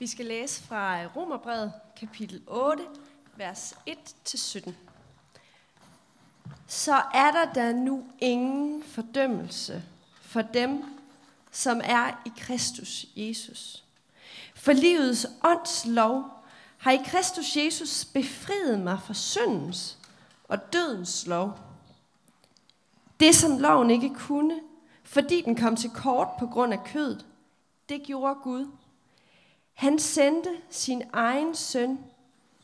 Vi skal læse fra øh, Romerbrevet, kapitel 8, vers 1-17. Så er der da nu ingen fordømmelse for dem, som er i Kristus Jesus. For livets ånds lov har i Kristus Jesus befriet mig fra syndens og dødens lov. Det, som loven ikke kunne, fordi den kom til kort på grund af kødet, det gjorde Gud. Han sendte sin egen søn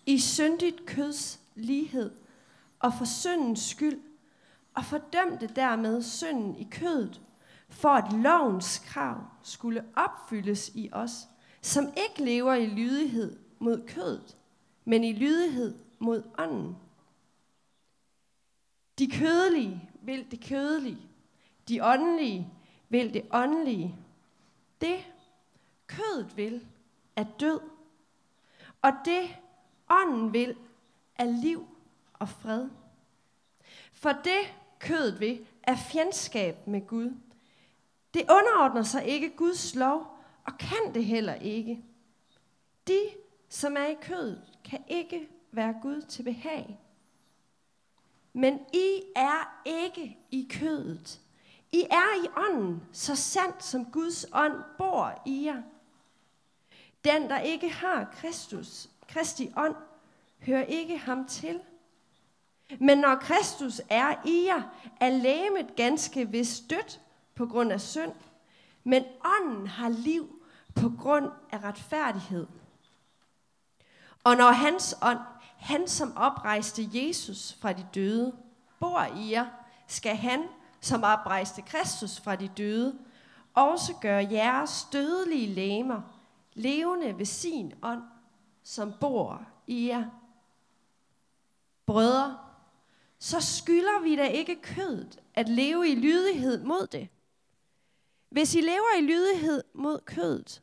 i syndigt køds lighed og for syndens skyld, og fordømte dermed synden i kødet, for at lovens krav skulle opfyldes i os, som ikke lever i lydighed mod kødet, men i lydighed mod ånden. De kødelige vil det kødelige, de åndelige vil det åndelige. Det kødet vil er død, og det ånden vil er liv og fred. For det kødet vil er fjendskab med Gud. Det underordner sig ikke Guds lov, og kan det heller ikke. De, som er i kødet, kan ikke være Gud til behag. Men I er ikke i kødet. I er i ånden, så sandt som Guds ånd bor i jer. Den, der ikke har Kristus, Kristi ånd, hører ikke ham til. Men når Kristus er i jer, er lægemet ganske vist dødt på grund af synd, men ånden har liv på grund af retfærdighed. Og når hans ånd, han som oprejste Jesus fra de døde, bor i jer, skal han, som oprejste Kristus fra de døde, også gøre jeres dødelige læmer levende ved sin ånd, som bor i jer. Brødre, så skylder vi da ikke kødet at leve i lydighed mod det. Hvis I lever i lydighed mod kødet,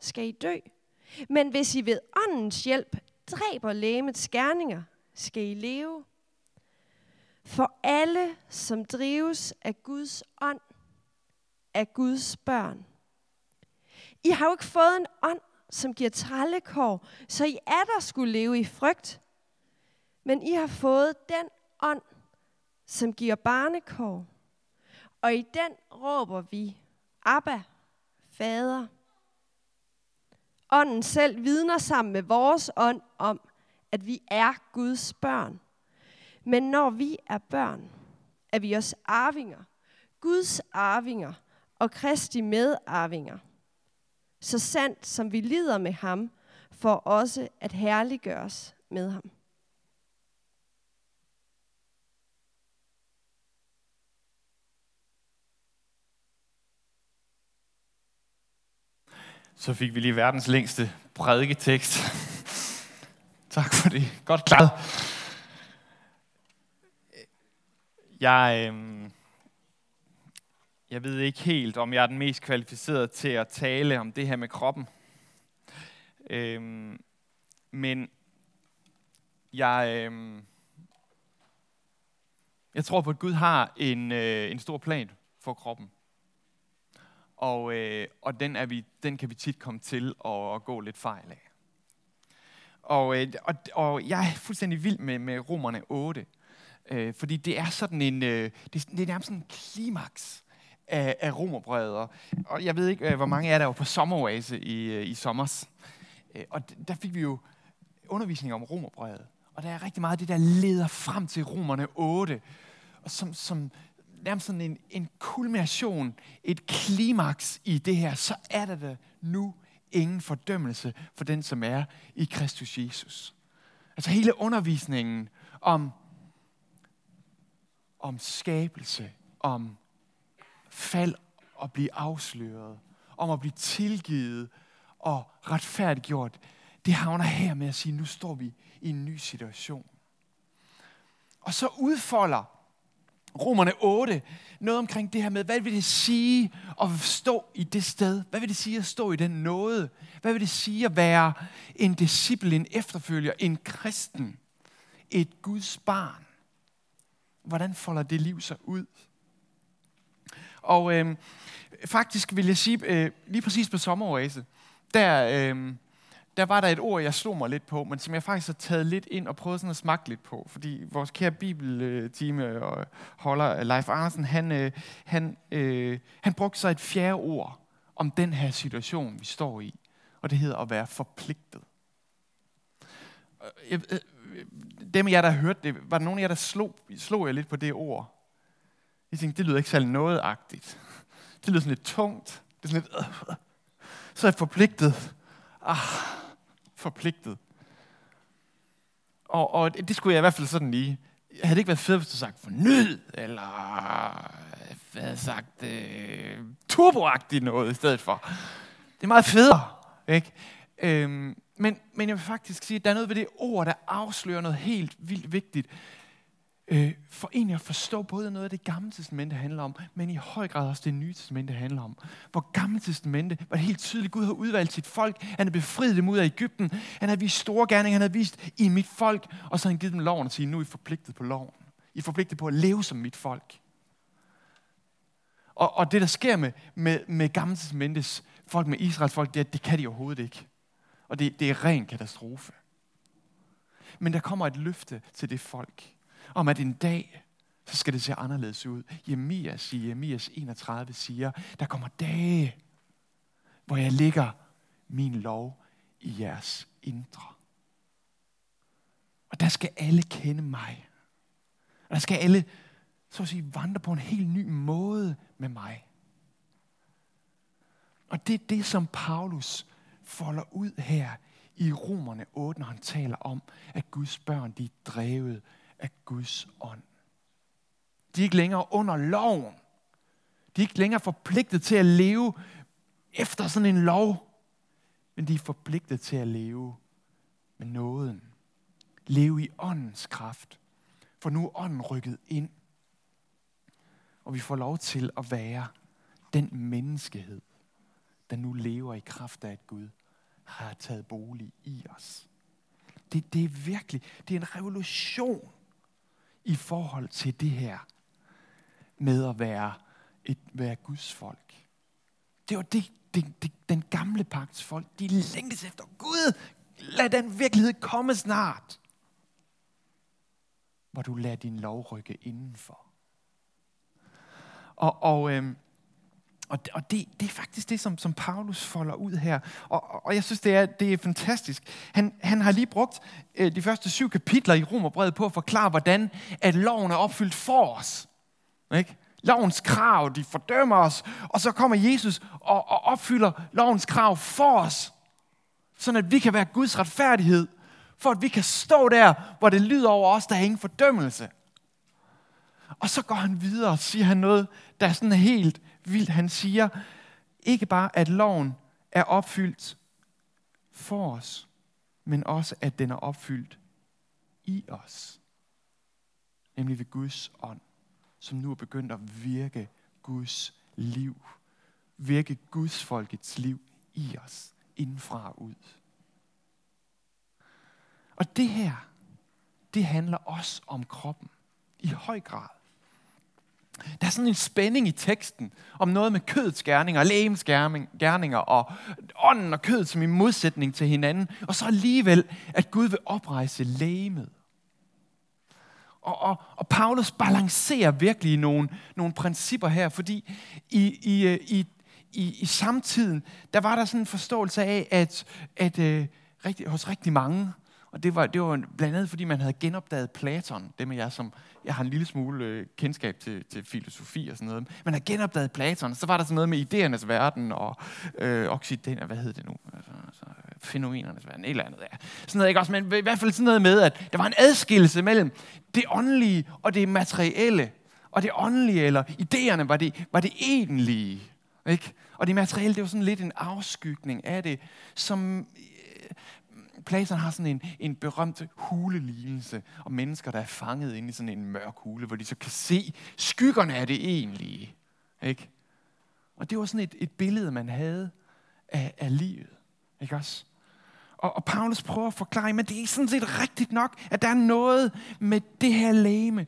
skal I dø. Men hvis I ved åndens hjælp dræber lægemets gerninger, skal I leve. For alle, som drives af Guds ånd, er Guds børn. I har jo ikke fået en ånd, som giver trallekår, så I er der skulle leve i frygt. Men I har fået den ånd, som giver barnekår. Og i den råber vi, Abba, Fader. Ånden selv vidner sammen med vores ånd om, at vi er Guds børn. Men når vi er børn, er vi også arvinger. Guds arvinger og Kristi medarvinger så sandt som vi lider med ham, for også at herliggøres med ham. Så fik vi lige verdens længste prædiketekst. tak for det. Godt klaret. Jeg, øh, jeg ved ikke helt, om jeg er den mest kvalificerede til at tale om det her med kroppen. Øhm, men jeg, øhm, jeg tror på, at Gud har en, øh, en stor plan for kroppen. Og, øh, og den, er vi, den kan vi tit komme til at, at gå lidt fejl af. Og, øh, og, og jeg er fuldstændig vild med, med romerne 8. Øh, fordi det er sådan en, øh, det, det er nærmest sådan en klimaks af, af romerbrevet. Og jeg ved ikke, øh, hvor mange af jer der var på sommeroase i, øh, i sommers. Øh, og der fik vi jo undervisning om romerbrevet. Og der er rigtig meget af det, der leder frem til romerne 8. Og som, som nærmest sådan en, en kulmination, et klimaks i det her, så er der da nu ingen fordømmelse for den, som er i Kristus Jesus. Altså hele undervisningen om, om skabelse, om fald og blive afsløret, om at blive tilgivet og retfærdiggjort, det havner her med at sige, nu står vi i en ny situation. Og så udfolder Romerne 8 noget omkring det her med, hvad vil det sige at stå i det sted? Hvad vil det sige at stå i den nåde? Hvad vil det sige at være en disciple, en efterfølger, en kristen, et Guds barn? Hvordan folder det liv sig ud? Og øh, faktisk vil jeg sige, øh, lige præcis på sommeroase, der, øh, der var der et ord, jeg slog mig lidt på, men som jeg faktisk har taget lidt ind og prøvet sådan at smage lidt på. Fordi vores kære bibeltime øh, og holder øh, Leif Andersen, han, øh, han, øh, han brugte så et fjerde ord om den her situation, vi står i. Og det hedder at være forpligtet. Jeg, øh, dem af jer, der hørte det, var der nogen af jer, der slog, slog jeg lidt på det ord? Jeg tænkte, det lyder ikke særlig nådeagtigt. Det lyder sådan lidt tungt. Det er sådan lidt, øh, så er jeg forpligtet. Ah, forpligtet. Og, og det skulle jeg i hvert fald sådan lige. Jeg havde det ikke været fedt, hvis du sagt fornyd, eller hvad havde sagt, øh, turboagtigt noget i stedet for. Det er meget federe, ikke? Øhm, men, men jeg vil faktisk sige, at der er noget ved det ord, der afslører noget helt vildt vigtigt øh, for egentlig at forstå både noget af det gamle testamente handler om, men i høj grad også det nye testamente handler om. Hvor gamle testamente var det helt tydeligt, Gud har udvalgt sit folk. Han har befriet dem ud af Ægypten. Han har vist store gerninger. Han har vist i mit folk. Og så har han givet dem loven og siger, nu er I forpligtet på loven. I er forpligtet på at leve som mit folk. Og, og det, der sker med, med, med gamle testamentes folk, med Israels folk, det, det kan de overhovedet ikke. Og det, det er ren katastrofe. Men der kommer et løfte til det folk om, at en dag, så skal det se anderledes ud. Jemias i Jemias 31 siger, der kommer dage, hvor jeg ligger min lov i jeres indre. Og der skal alle kende mig. Og der skal alle, så at sige, vandre på en helt ny måde med mig. Og det er det, som Paulus folder ud her i Romerne 8, når han taler om, at Guds børn de er drevet af Guds ånd. De er ikke længere under loven. De er ikke længere forpligtet til at leve efter sådan en lov, men de er forpligtet til at leve med nåden. Leve i åndens kraft. For nu er ånden rykket ind. Og vi får lov til at være den menneskehed, der nu lever i kraft af, at Gud har taget bolig i os. Det, det er virkelig, det er en revolution i forhold til det her med at være, et, være Guds folk. Det var det, det, det, den gamle pagts folk, de længtes efter. Gud, lad den virkelighed komme snart. Hvor du lader din lov rykke indenfor. Og, og øhm, og, og det, det er faktisk det, som, som Paulus folder ud her. Og, og jeg synes, det er, det er fantastisk. Han, han har lige brugt øh, de første syv kapitler i Romerbrevet på at forklare, hvordan at loven er opfyldt for os. Ikke? Lovens krav, de fordømmer os, og så kommer Jesus og, og opfylder lovens krav for os. Sådan at vi kan være Guds retfærdighed, for at vi kan stå der, hvor det lyder over os, der er ingen fordømmelse. Og så går han videre og siger han noget, der er sådan helt vildt. Han siger ikke bare, at loven er opfyldt for os, men også, at den er opfyldt i os. Nemlig ved Guds ånd, som nu er begyndt at virke Guds liv. Virke Guds folkets liv i os, indfra og ud. Og det her, det handler også om kroppen i høj grad. Der er sådan en spænding i teksten om noget med kødets gerninger, lægens gerninger og ånden og kødet som i modsætning til hinanden. Og så alligevel, at Gud vil oprejse lægemet. Og, og, og Paulus balancerer virkelig nogle, nogle principper her, fordi i, i, øh, i, i, i samtiden, der var der sådan en forståelse af, at, at uh, rigtig, hos rigtig mange, og det var, det var blandt andet, fordi man havde genopdaget Platon. Det med jer, som jeg har en lille smule øh, kendskab til, til filosofi og sådan noget. Man har genopdaget Platon, så var der sådan noget med idéernes verden og øh, oxidener, hvad hed det nu? Altså, altså, fænomenernes verden, et eller andet. Ja. Sådan noget, ikke også? Men i hvert fald sådan noget med, at der var en adskillelse mellem det åndelige og det materielle. Og det åndelige, eller idéerne, var det, var det egentlige. Ikke? Og det materielle, det var sådan lidt en afskygning af det, som Platon har sådan en, en berømt hulelignelse om mennesker, der er fanget inde i sådan en mørk hule, hvor de så kan se skyggerne af det egentlige. Ikke? Og det var sådan et, et billede, man havde af, af livet. Ikke også? Og, og Paulus prøver at forklare, men det er sådan set rigtigt nok, at der er noget med det her læme,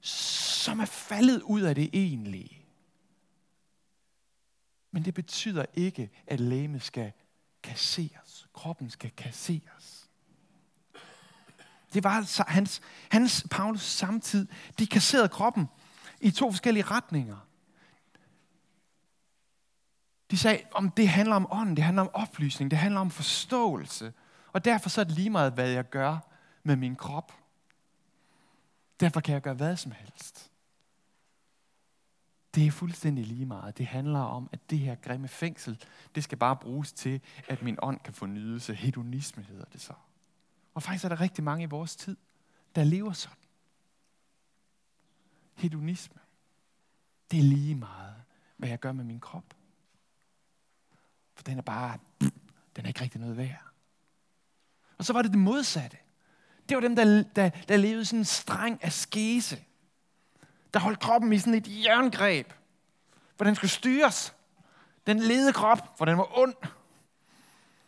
som er faldet ud af det egentlige. Men det betyder ikke, at læme skal kasseres. Kroppen skal kasseres. Det var altså hans, hans Paulus samtid. De kasserede kroppen i to forskellige retninger. De sagde, om det handler om ånden, det handler om oplysning, det handler om forståelse. Og derfor så er det lige meget, hvad jeg gør med min krop. Derfor kan jeg gøre hvad som helst. Det er fuldstændig lige meget. Det handler om, at det her grimme fængsel, det skal bare bruges til, at min ånd kan få nydelse. Hedonisme hedder det så. Og faktisk er der rigtig mange i vores tid, der lever sådan. Hedonisme. Det er lige meget, hvad jeg gør med min krop. For den er bare, den er ikke rigtig noget værd. Og så var det det modsatte. Det var dem, der, der, der levede sådan en streng askese. Der holdt kroppen i sådan et jerngreb, hvor den skulle styres. Den lede krop, for den var ond,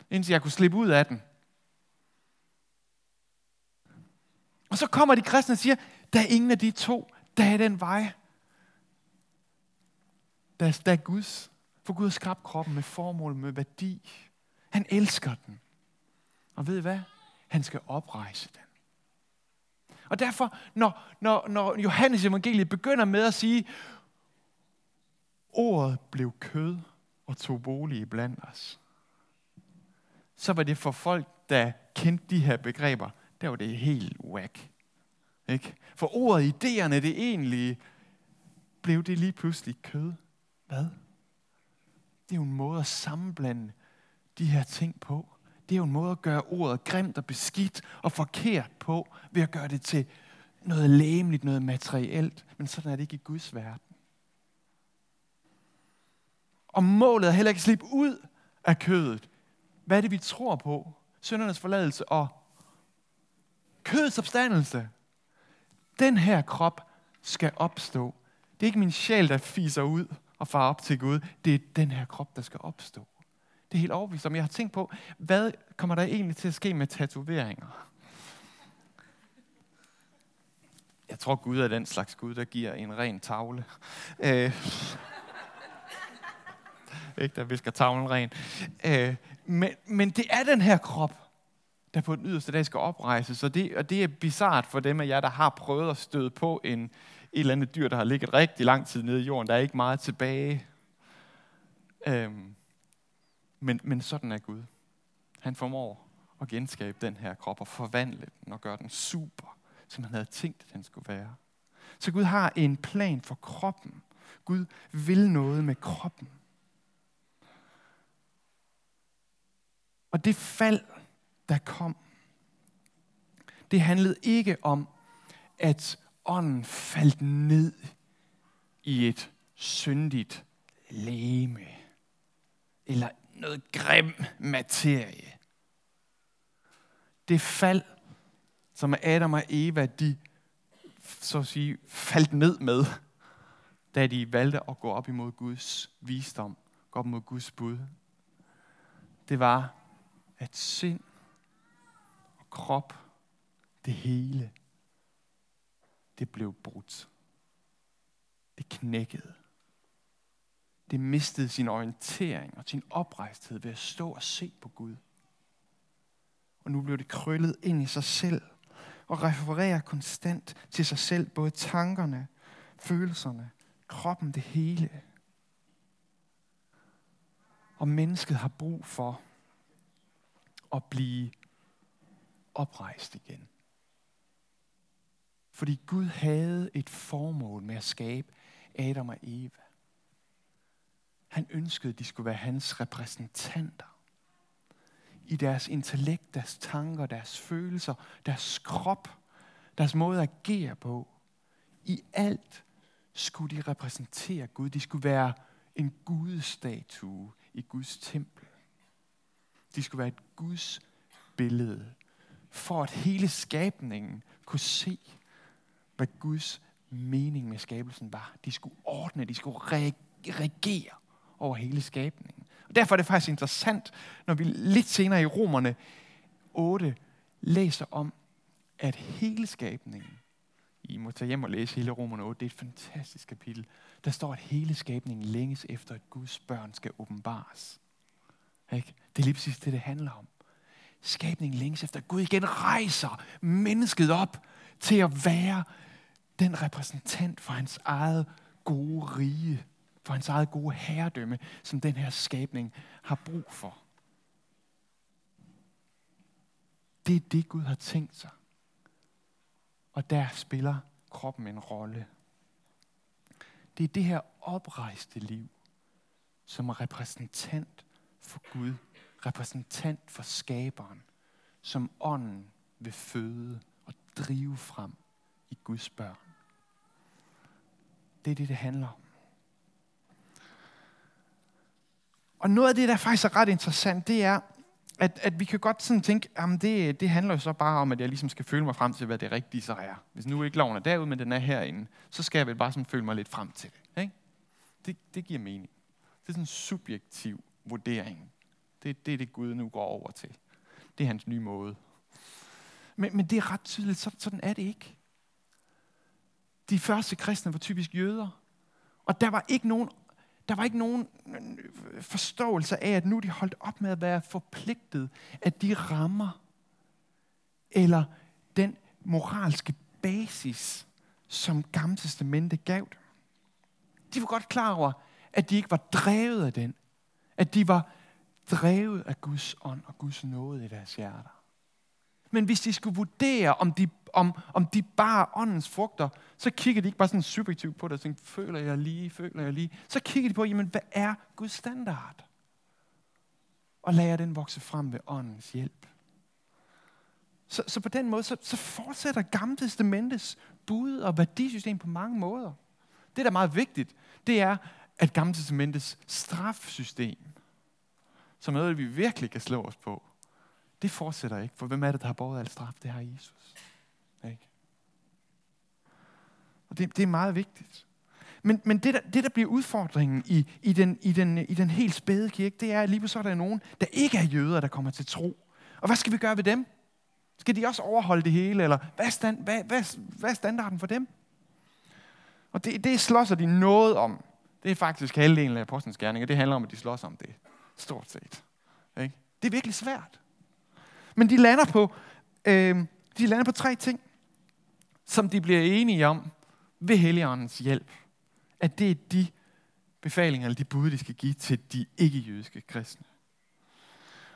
indtil jeg kunne slippe ud af den. Og så kommer de kristne og siger, der er ingen af de to, der er den vej. Der er, der er Guds. For Gud har skabt kroppen med formål, med værdi. Han elsker den. Og ved I hvad? Han skal oprejse den. Og derfor, når, når, når Johannes evangeliet begynder med at sige, ordet blev kød og tog bolig blandt os, så var det for folk, der kendte de her begreber, der var det helt whack. Ikke? For ordet, idéerne, det egentlige, blev det lige pludselig kød. Hvad? Det er jo en måde at sammenblande de her ting på. Det er jo en måde at gøre ordet grimt og beskidt og forkert på, ved at gøre det til noget læmeligt, noget materielt. Men sådan er det ikke i Guds verden. Og målet er heller ikke at slippe ud af kødet. Hvad er det, vi tror på? Søndernes forladelse og kødets opstandelse. Den her krop skal opstå. Det er ikke min sjæl, der fiser ud og far op til Gud. Det er den her krop, der skal opstå. Det er helt overbevist om. Jeg har tænkt på, hvad kommer der egentlig til at ske med tatoveringer? Jeg tror, Gud er den slags Gud, der giver en ren tavle. Øh, ikke, der visker tavlen ren. Øh, men, men det er den her krop, der på den yderste dag skal oprejses. Og det, og det er bizart for dem af jer, der har prøvet at støde på en, et eller andet dyr, der har ligget rigtig lang tid nede i jorden. Der er ikke meget tilbage. Øhm, men, men sådan er Gud. Han formår at genskabe den her krop og forvandle den og gøre den super, som han havde tænkt, at den skulle være. Så Gud har en plan for kroppen. Gud vil noget med kroppen. Og det fald, der kom, det handlede ikke om, at ånden faldt ned i et syndigt læme, eller noget grim materie. Det fald, som Adam og Eva, de så at sige, faldt ned med, da de valgte at gå op imod Guds visdom, gå op imod Guds bud, det var, at sind og krop, det hele, det blev brudt. Det knækkede. Det mistede sin orientering og sin oprejsthed ved at stå og se på Gud. Og nu blev det krøllet ind i sig selv og refererer konstant til sig selv, både tankerne, følelserne, kroppen, det hele. Og mennesket har brug for at blive oprejst igen. Fordi Gud havde et formål med at skabe Adam og Eva. Han ønskede, at de skulle være hans repræsentanter. I deres intellekt, deres tanker, deres følelser, deres krop, deres måde at agere på. I alt skulle de repræsentere Gud. De skulle være en gudstatue i Guds tempel. De skulle være et Guds billede, for at hele skabningen kunne se, hvad Guds mening med skabelsen var. De skulle ordne, de skulle reagere over hele skabningen. Og derfor er det faktisk interessant, når vi lidt senere i Romerne 8 læser om, at hele skabningen, I må tage hjem og læse hele Romerne 8, det er et fantastisk kapitel. Der står, at hele skabningen længes efter, at Guds børn skal åbenbares. Ikke? Det er lige præcis det, det handler om. Skabningen længes efter, at Gud igen rejser mennesket op til at være den repræsentant for hans eget gode rige, for hans eget gode herredømme, som den her skabning har brug for. Det er det, Gud har tænkt sig. Og der spiller kroppen en rolle. Det er det her oprejste liv, som er repræsentant for Gud, repræsentant for skaberen, som ånden vil føde og drive frem i Guds børn. Det er det, det handler om. Og noget af det, der faktisk er ret interessant, det er, at, at vi kan godt sådan tænke, at det, det handler jo så bare om, at jeg ligesom skal føle mig frem til, hvad det rigtige så er. Hvis nu ikke loven er derude, men den er herinde, så skal jeg vel bare sådan føle mig lidt frem til det. Ikke? Det, det giver mening. Det er sådan en subjektiv vurdering. Det, det er det, Gud nu går over til. Det er hans nye måde. Men, men det er ret tydeligt, så, sådan er det ikke. De første kristne var typisk jøder. Og der var ikke nogen der var ikke nogen øh, forståelse af, at nu de holdt op med at være forpligtet af de rammer, eller den moralske basis, som Gamle Testamente gav dem. De var godt klar over, at de ikke var drevet af den. At de var drevet af Guds ånd og Guds nåde i deres hjerter. Men hvis de skulle vurdere, om de, om, om de bare åndens frugter, så kigger de ikke bare sådan subjektivt på det og tænker, føler jeg lige, føler jeg lige. Så kigger de på, jamen, hvad er Guds standard? Og lader den vokse frem ved åndens hjælp. Så, så på den måde, så, så fortsætter Gamle Testamentets bud og værdisystem på mange måder. Det, der er meget vigtigt, det er, at Gamle Testamentets strafsystem, som er noget, vi virkelig kan slå os på, det fortsætter ikke, for hvem er det, der har båret al straf? Det har Jesus. Ikke? Og det, det er meget vigtigt. Men, men det, der, det, der bliver udfordringen i, i, den, i, den, i den helt spæde kirke, det er, at lige så er der nogen, der ikke er jøder, der kommer til tro. Og hvad skal vi gøre ved dem? Skal de også overholde det hele? Eller hvad er, stand, hvad, hvad, hvad er standarden for dem? Og det, det slås de noget om. Det er faktisk halvdelen af apostlenes gerninger. Det handler om, at de slås om det. Stort set. Ikke? Det er virkelig svært. Men de lander på, øh, de lander på tre ting, som de bliver enige om ved Helligåndens hjælp. At det er de befalinger, eller de bud, de skal give til de ikke-jødiske kristne.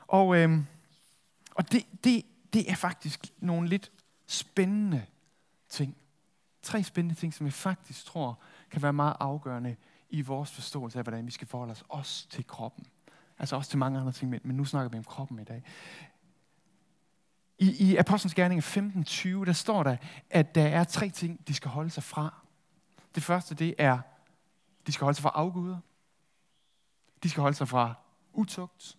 Og, øh, og det, det, det er faktisk nogle lidt spændende ting. Tre spændende ting, som jeg faktisk tror kan være meget afgørende i vores forståelse af, hvordan vi skal forholde os også til kroppen. Altså også til mange andre ting, men nu snakker vi om kroppen i dag. I, i Apostlenes Gerning 15.20, der står der, at der er tre ting, de skal holde sig fra. Det første, det er, de skal holde sig fra afguder. De skal holde sig fra utugt.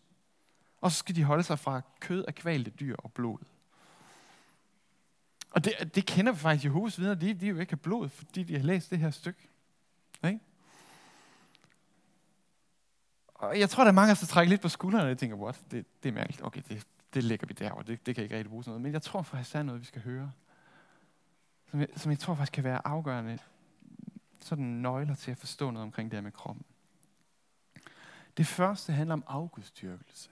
Og så skal de holde sig fra kød af kvalte dyr og blod. Og det, det kender vi faktisk Jehovas videre. De, de jo ikke har blod, fordi de har læst det her stykke. Ikke? Og jeg tror, der er mange, der trækker lidt på skuldrene, og tænker, what? Det, det er mærkeligt. Okay, det, det lægger vi derovre. Det, det kan ikke rigtig bruge noget. Men jeg tror faktisk, der er noget, vi skal høre. Som jeg, som jeg tror faktisk kan være afgørende. Sådan nøgler til at forstå noget omkring det her med kroppen. Det første handler om afgudstyrkelse.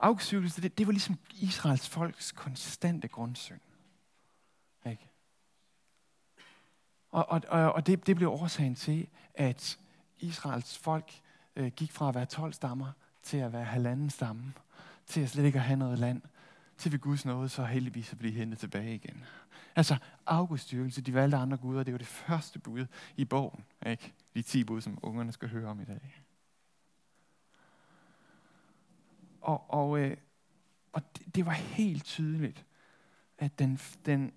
Afgudstyrkelse, det, det var ligesom Israels folks konstante grundsyn. Ikke? Og, og, og, og det, det blev årsagen til, at Israels folk øh, gik fra at være 12 stammer til at være halvanden stamme til at slet ikke at have noget land, til vi Guds nåde så heldigvis at blive hentet tilbage igen. Altså afgudstyrkelse, de valgte andre guder, det var det første bud i bogen. Ikke? De ti bud, som ungerne skal høre om i dag. Og, og, øh, og det, det var helt tydeligt, at den, den,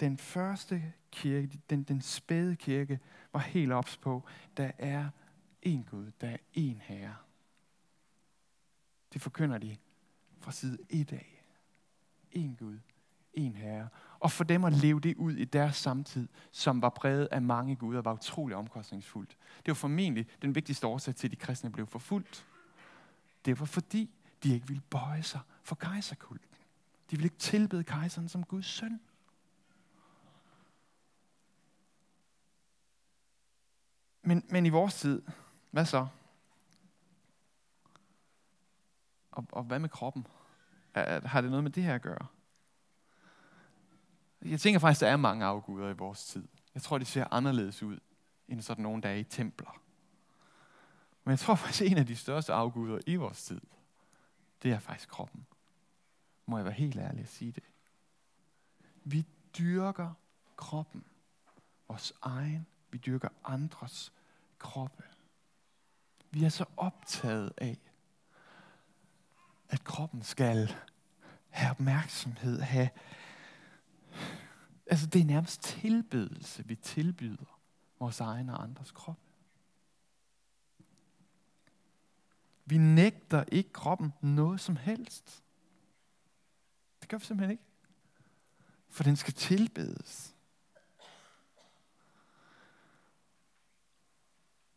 den første kirke, den, den spæde kirke, var helt ops på, der er en Gud, der er en Herre. Det forkynder de fra side 1 af. En Gud, en Herre. Og for dem at leve det ud i deres samtid, som var præget af mange guder, var utrolig omkostningsfuldt. Det var formentlig den vigtigste årsag til, at de kristne blev forfulgt. Det var fordi, de ikke ville bøje sig for kejserkulten. De ville ikke tilbede kejseren som Guds søn. Men, men i vores tid, hvad så? Og, og hvad med kroppen? Er, har det noget med det her at gøre? Jeg tænker faktisk, der er mange afguder i vores tid. Jeg tror, de ser anderledes ud end sådan nogle er i templer. Men jeg tror faktisk, at en af de største afguder i vores tid, det er faktisk kroppen. Må jeg være helt ærlig at sige det. Vi dyrker kroppen. Vores egen. Vi dyrker andres kroppe. Vi er så optaget af, at kroppen skal have opmærksomhed, have... Altså, det er nærmest tilbedelse, vi tilbyder vores egen og andres krop. Vi nægter ikke kroppen noget som helst. Det gør vi simpelthen ikke. For den skal tilbedes.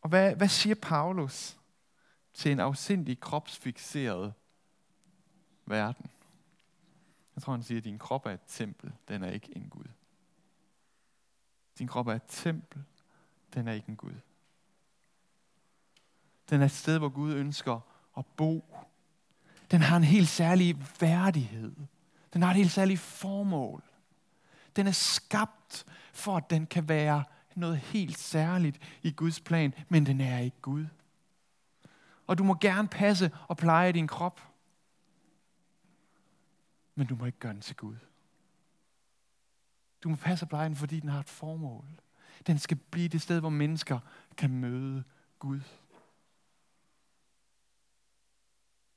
Og hvad, hvad siger Paulus til en afsindig kropsfixeret verden? Jeg tror, han siger, at din krop er et tempel, den er ikke en Gud. Din krop er et tempel, den er ikke en Gud. Den er et sted, hvor Gud ønsker at bo. Den har en helt særlig værdighed. Den har et helt særligt formål. Den er skabt for, at den kan være noget helt særligt i Guds plan, men den er ikke Gud. Og du må gerne passe og pleje din krop, men du må ikke gøre den til Gud. Du må passe på den, fordi den har et formål. Den skal blive det sted, hvor mennesker kan møde Gud.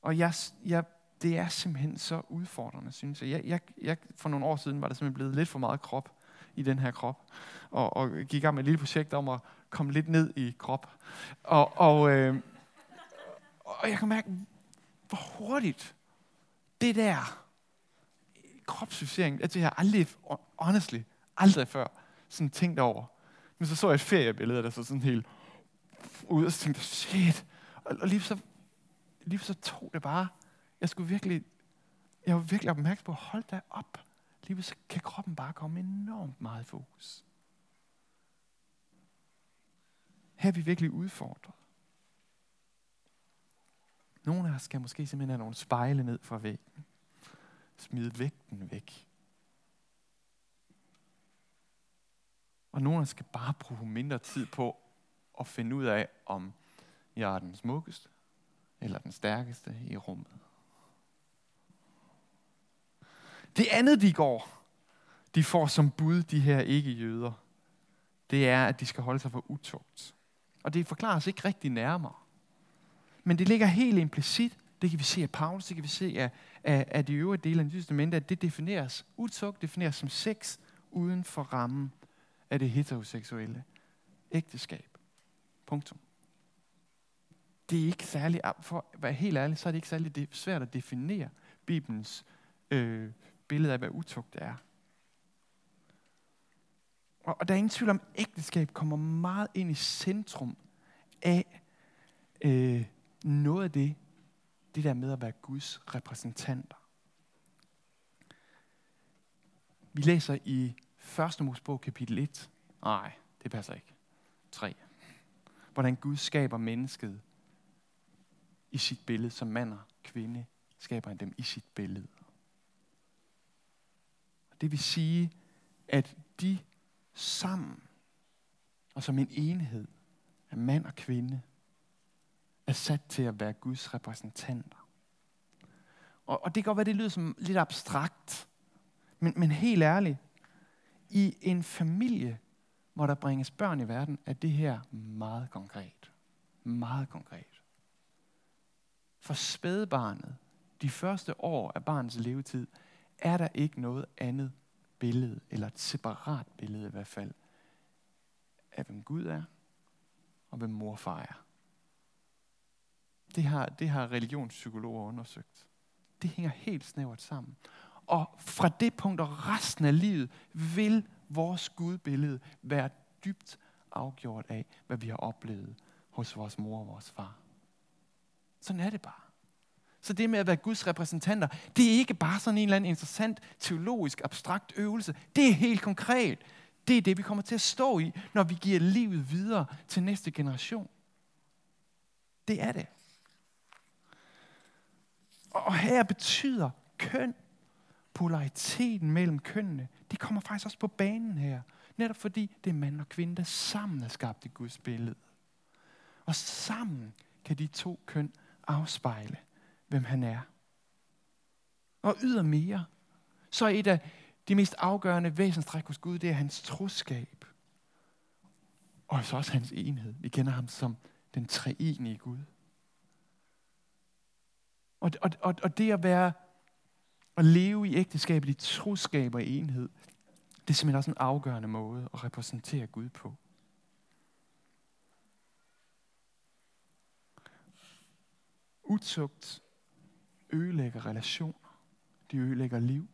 Og jeg, jeg, det er simpelthen så udfordrende, synes jeg. Jeg, jeg, jeg. For nogle år siden var det simpelthen blevet lidt for meget krop i den her krop. Og, og gik i gang med et lille projekt om at komme lidt ned i krop. Og, og, øh, og jeg kan mærke, hvor hurtigt det der kropsfixering, det altså, har aldrig, honestly, aldrig før sådan tænkt over. Men så så jeg et feriebillede, der så sådan helt ud, og så tænkte shit. Og, og lige så, lige så tog det bare. Jeg skulle virkelig, jeg var virkelig opmærksom på, hold da op. Lige så kan kroppen bare komme enormt meget i fokus. Her er vi virkelig udfordret. Nogle af os skal måske simpelthen have nogle spejle ned fra væggen. Smide vægten væk. Og nogle af os skal bare bruge mindre tid på at finde ud af, om jeg er den smukkeste eller den stærkeste i rummet. Det andet, de går, de får som bud, de her ikke-jøder, det er, at de skal holde sig for utugt. Og det forklares ikke rigtig nærmere. Men det ligger helt implicit. Det kan vi se af Paulus, det kan vi se af, af, af de øvrige dele af Testamentet, at det defineres, utugt defineres som sex uden for rammen af det heteroseksuelle ægteskab. Punktum. Det er ikke særlig, for at være helt ærlig, så er det ikke særlig svært at definere Bibelens øh, billede af, hvad utugt er. Og, og der er ingen tvivl om, at ægteskab kommer meget ind i centrum af øh, noget af det, det der med at være Guds repræsentanter. Vi læser i 1. Mosebog kapitel 1. Nej, det passer ikke. 3. Hvordan Gud skaber mennesket i sit billede, som mand og kvinde skaber han dem i sit billede. Det vil sige, at de sammen og som en enhed af mand og kvinde er sat til at være Guds repræsentanter. Og, og det kan godt være, det lyder som lidt abstrakt, men, men helt ærligt, i en familie, hvor der bringes børn i verden, er det her meget konkret. Meget konkret. For spædbarnet, de første år af barnets levetid, er der ikke noget andet billede, eller et separat billede i hvert fald, af hvem Gud er, og hvem mor far er. Det har, det har religionspsykologer undersøgt. Det hænger helt snævert sammen. Og fra det punkt og resten af livet vil vores gudbillede være dybt afgjort af, hvad vi har oplevet hos vores mor og vores far. Sådan er det bare. Så det med at være Guds repræsentanter, det er ikke bare sådan en eller anden interessant teologisk abstrakt øvelse. Det er helt konkret. Det er det, vi kommer til at stå i, når vi giver livet videre til næste generation. Det er det. Og her betyder køn, polariteten mellem kønnene, det kommer faktisk også på banen her. Netop fordi det er mand og kvinde, der sammen er skabt i Guds billede. Og sammen kan de to køn afspejle, hvem han er. Og ydermere, så er et af de mest afgørende væsenstræk hos Gud, det er hans troskab. Og så også hans enhed. Vi kender ham som den treenige Gud. Og, og, og, og det at være at leve i ægteskabet i troskab og enhed, det er simpelthen også en afgørende måde at repræsentere Gud på. Utugt ødelægger relationer. De ødelægger liv.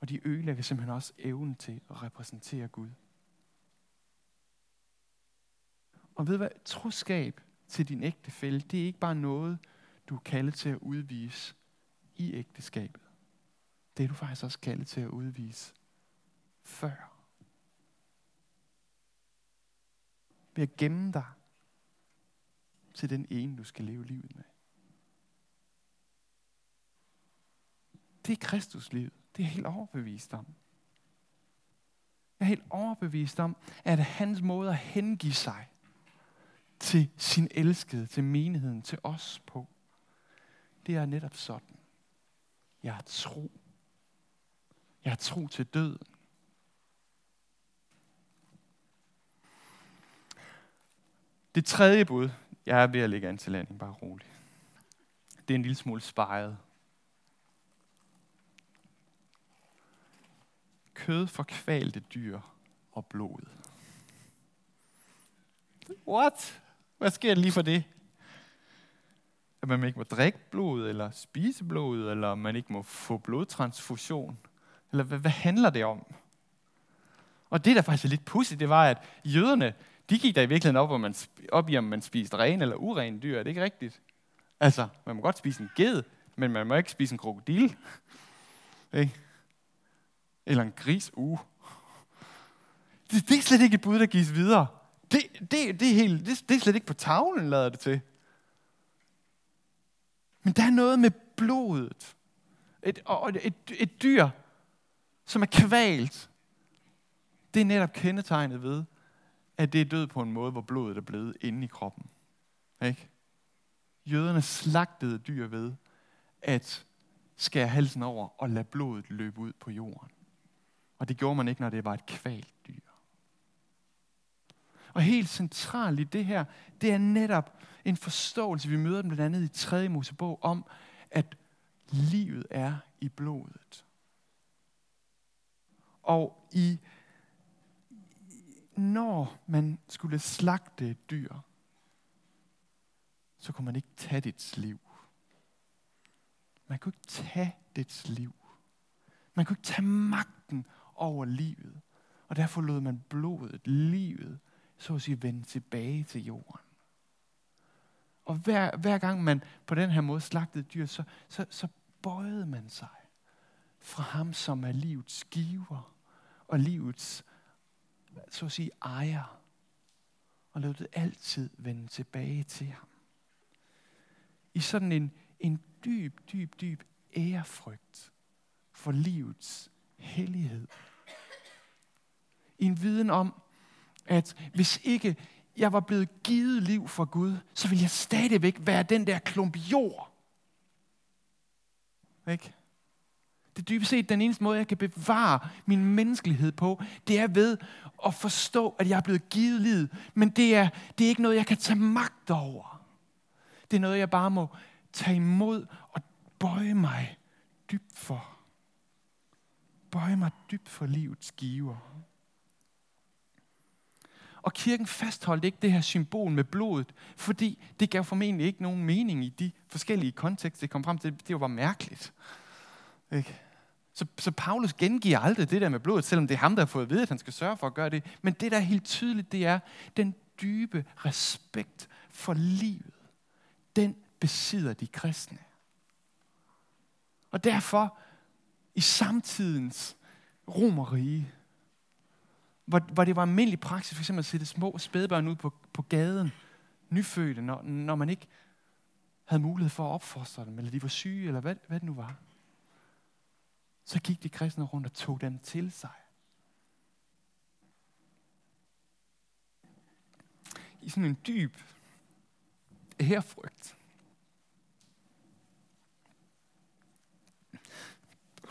Og de ødelægger simpelthen også evnen til at repræsentere Gud. Og ved hvad? Troskab til din ægtefælle, det er ikke bare noget, du er kaldet til at udvise i ægteskabet. Det er du faktisk også kaldet til at udvise før. Ved at gemme dig til den ene, du skal leve livet med. Det er Kristuslivet. Det er jeg helt overbevist om. Jeg er helt overbevist om, at hans måde at hengive sig til sin elskede, til menigheden, til os på, det er netop sådan. Jeg er tro. Jeg er tro til døden. Det tredje bud, jeg er ved at lægge an til landing, bare roligt. Det er en lille smule spejet. Kød for kvalte dyr og blod. What? Hvad sker der lige for det? At man ikke må drikke blod, eller spise blod, eller man ikke må få blodtransfusion? Eller hvad, hvad handler det om? Og det, der faktisk er lidt pudsigt, det var, at jøderne, de gik der i virkeligheden op, om man, op i, om man spiste ren eller uren dyr. Er det ikke rigtigt? Altså, man må godt spise en ged, men man må ikke spise en krokodil. Ikke? Eller en gris. Uh. Det, det er slet ikke et bud, der gives videre. Det, det, det, er helt, det, det er slet ikke på tavlen, lader det til. Men der er noget med blodet. Et, og et, et, et dyr, som er kvalt. Det er netop kendetegnet ved, at det er død på en måde, hvor blodet er blevet inde i kroppen. Ikke? Jøderne slagtede dyr ved at skære halsen over og lade blodet løbe ud på jorden. Og det gjorde man ikke, når det var et kvalt. Og helt centralt i det her, det er netop en forståelse, vi møder den blandt andet i 3. Mosebog, om at livet er i blodet. Og i når man skulle slagte et dyr, så kunne man ikke tage dets liv. Man kunne ikke tage dets liv. Man kunne ikke tage magten over livet. Og derfor lod man blodet, livet, så at sige, vende tilbage til jorden. Og hver, hver gang man på den her måde slagtede dyr, så, så, så bøjede man sig fra ham, som er livets giver og livets, så at sige, ejer. Og lod det altid vende tilbage til ham. I sådan en, en dyb, dyb, dyb ærefrygt for livets hellighed. I en viden om, at hvis ikke jeg var blevet givet liv fra Gud, så ville jeg stadigvæk være den der klump jord. Ikke? Det er dybest set den eneste måde, jeg kan bevare min menneskelighed på, det er ved at forstå, at jeg er blevet givet livet. Men det er, det er ikke noget, jeg kan tage magt over. Det er noget, jeg bare må tage imod og bøje mig dybt for. Bøje mig dybt for livets giver. Og kirken fastholdt ikke det her symbol med blodet, fordi det gav formentlig ikke nogen mening i de forskellige kontekster, det kom frem til. Det var bare mærkeligt. Ikke? Så, så Paulus gengiver aldrig det der med blodet, selvom det er ham, der har fået at vide, at han skal sørge for at gøre det. Men det, der er helt tydeligt, det er den dybe respekt for livet. Den besidder de kristne. Og derfor, i samtidens romerige, hvor, hvor det var almindelig praksis for eksempel at sætte små spædbørn ud på, på gaden, nyfødte, når, når man ikke havde mulighed for at opfostre dem, eller de var syge, eller hvad, hvad det nu var, så gik de kristne rundt og tog dem til sig. I sådan en dyb ærefrygt.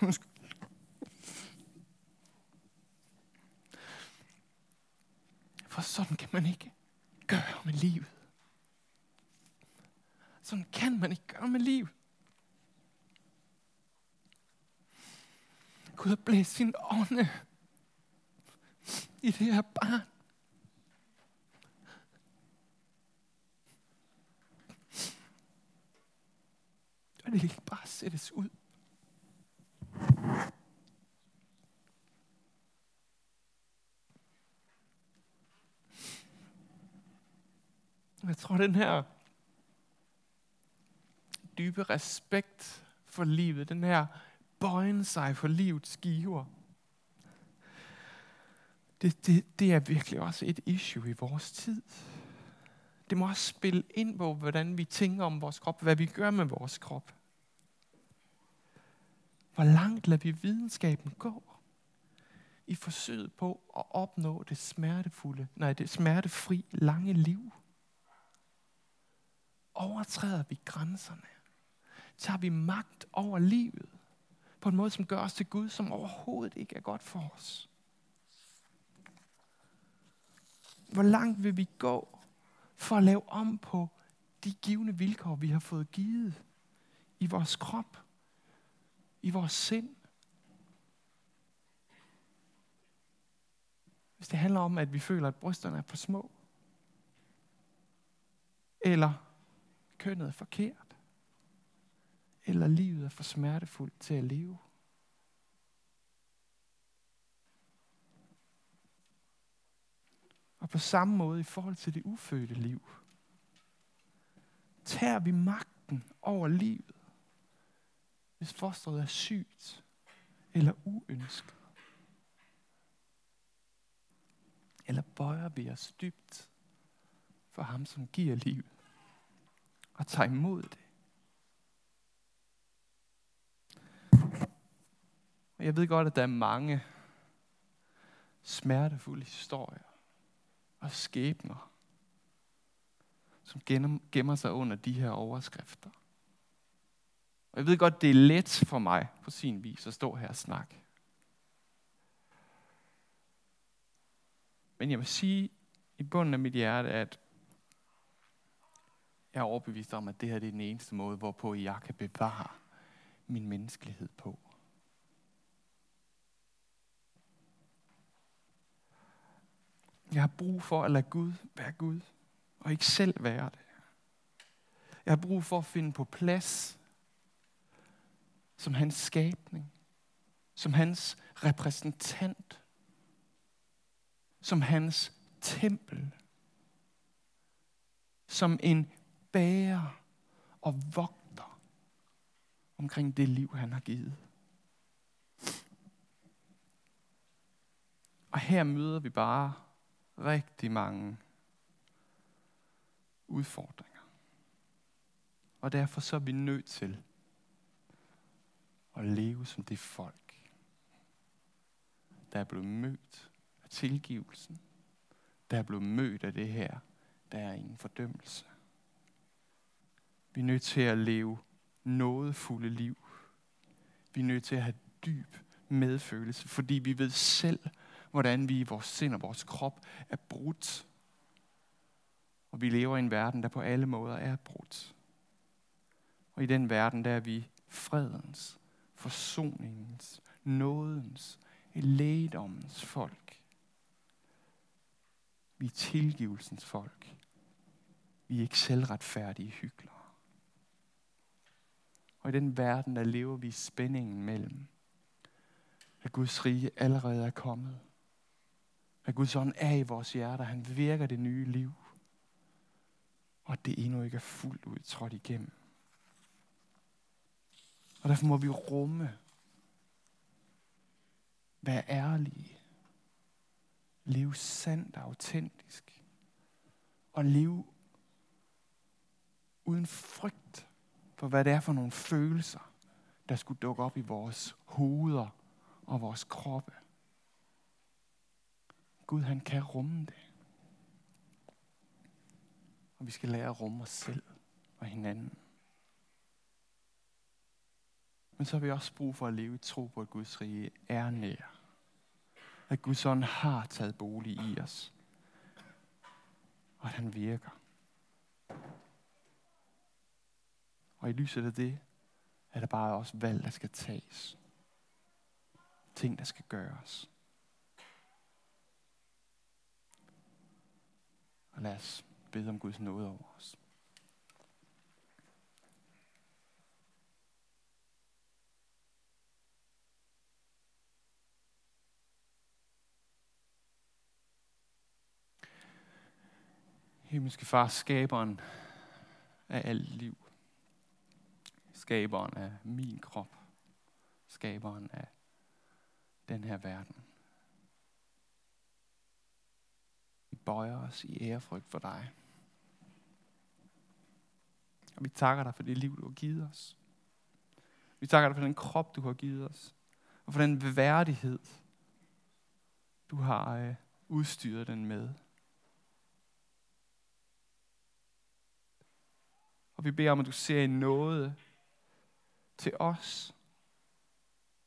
Undskyld. Sådan kan man ikke gøre med livet. Sådan kan man ikke gøre med livet. Gud har blæst sin ånde i det her barn. Og det kan ikke bare sættes ud. Jeg tror, den her dybe respekt for livet, den her bøjen sig for livets giver, det, det, det er virkelig også et issue i vores tid. Det må også spille ind på, hvordan vi tænker om vores krop, hvad vi gør med vores krop. Hvor langt lader vi videnskaben gå i forsøget på at opnå det smertefulde, nej, det smertefri lange liv? Overtræder vi grænserne? Tager vi magt over livet på en måde, som gør os til Gud, som overhovedet ikke er godt for os? Hvor langt vil vi gå for at lave om på de givende vilkår, vi har fået givet i vores krop, i vores sind? Hvis det handler om, at vi føler, at brysterne er for små, eller kønnet er forkert, eller livet er for smertefuldt til at leve. Og på samme måde i forhold til det ufødte liv, tager vi magten over livet, hvis fosteret er sygt eller uønsket. Eller bøjer vi os dybt for ham, som giver livet, og tager imod det. Og jeg ved godt, at der er mange smertefulde historier og skæbner, som gemmer sig under de her overskrifter. Og jeg ved godt, det er let for mig på sin vis at stå her og snakke. Men jeg vil sige i bunden af mit hjerte, at jeg er overbevist om, at det her det er den eneste måde, hvorpå jeg kan bevare min menneskelighed på. Jeg har brug for at lade Gud være Gud, og ikke selv være det. Jeg har brug for at finde på plads som hans skabning, som hans repræsentant, som hans tempel, som en bærer og vogter omkring det liv, han har givet. Og her møder vi bare rigtig mange udfordringer. Og derfor så er vi nødt til at leve som det folk, der er blevet mødt af tilgivelsen, der er blevet mødt af det her, der er ingen fordømmelse. Vi er nødt til at leve nådefulde liv. Vi er nødt til at have dyb medfølelse, fordi vi ved selv, hvordan vi i vores sind og vores krop er brudt. Og vi lever i en verden, der på alle måder er brudt. Og i den verden, der er vi fredens, forsoningens, nådens, lægedommens folk. Vi er tilgivelsens folk. Vi er ikke selvretfærdige hyggelige. Og i den verden, der lever vi i spændingen mellem, at Guds rige allerede er kommet. At Guds ånd er i vores hjerter. Han virker det nye liv. Og det endnu ikke er fuldt ud trådt igennem. Og derfor må vi rumme, være ærlige, leve sandt og autentisk, og leve uden frygt for hvad det er for nogle følelser, der skulle dukke op i vores hoveder og vores kroppe. Gud, han kan rumme det. Og vi skal lære at rumme os selv og hinanden. Men så har vi også brug for at leve i tro på, at Guds rige er nær. At Guds ånd har taget bolig i os. Og at han virker. Og i lyset af det, er der bare også valg, der skal tages. Ting, der skal gøres. Og lad os bede om Guds nåde over os. Himmelske Far, skaberen af alt liv. Skaberen af min krop. Skaberen af den her verden. Vi bøjer os i ærefrygt for dig. Og vi takker dig for det liv, du har givet os. Vi takker dig for den krop, du har givet os. Og for den værdighed, du har øh, udstyret den med. Og vi beder om, at du ser i nåde til os,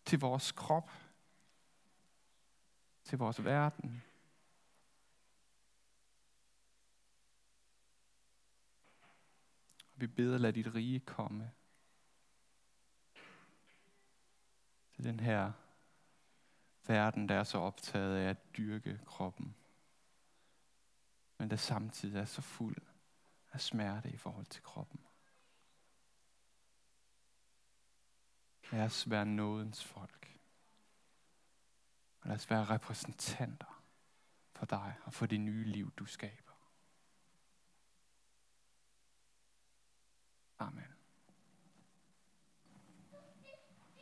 til vores krop, til vores verden. Vi beder, lad dit rige komme til den her verden, der er så optaget af at dyrke kroppen, men der samtidig er så fuld af smerte i forhold til kroppen. Lad os være nådens folk. Og lad os være repræsentanter for dig og for det nye liv, du skaber. Amen.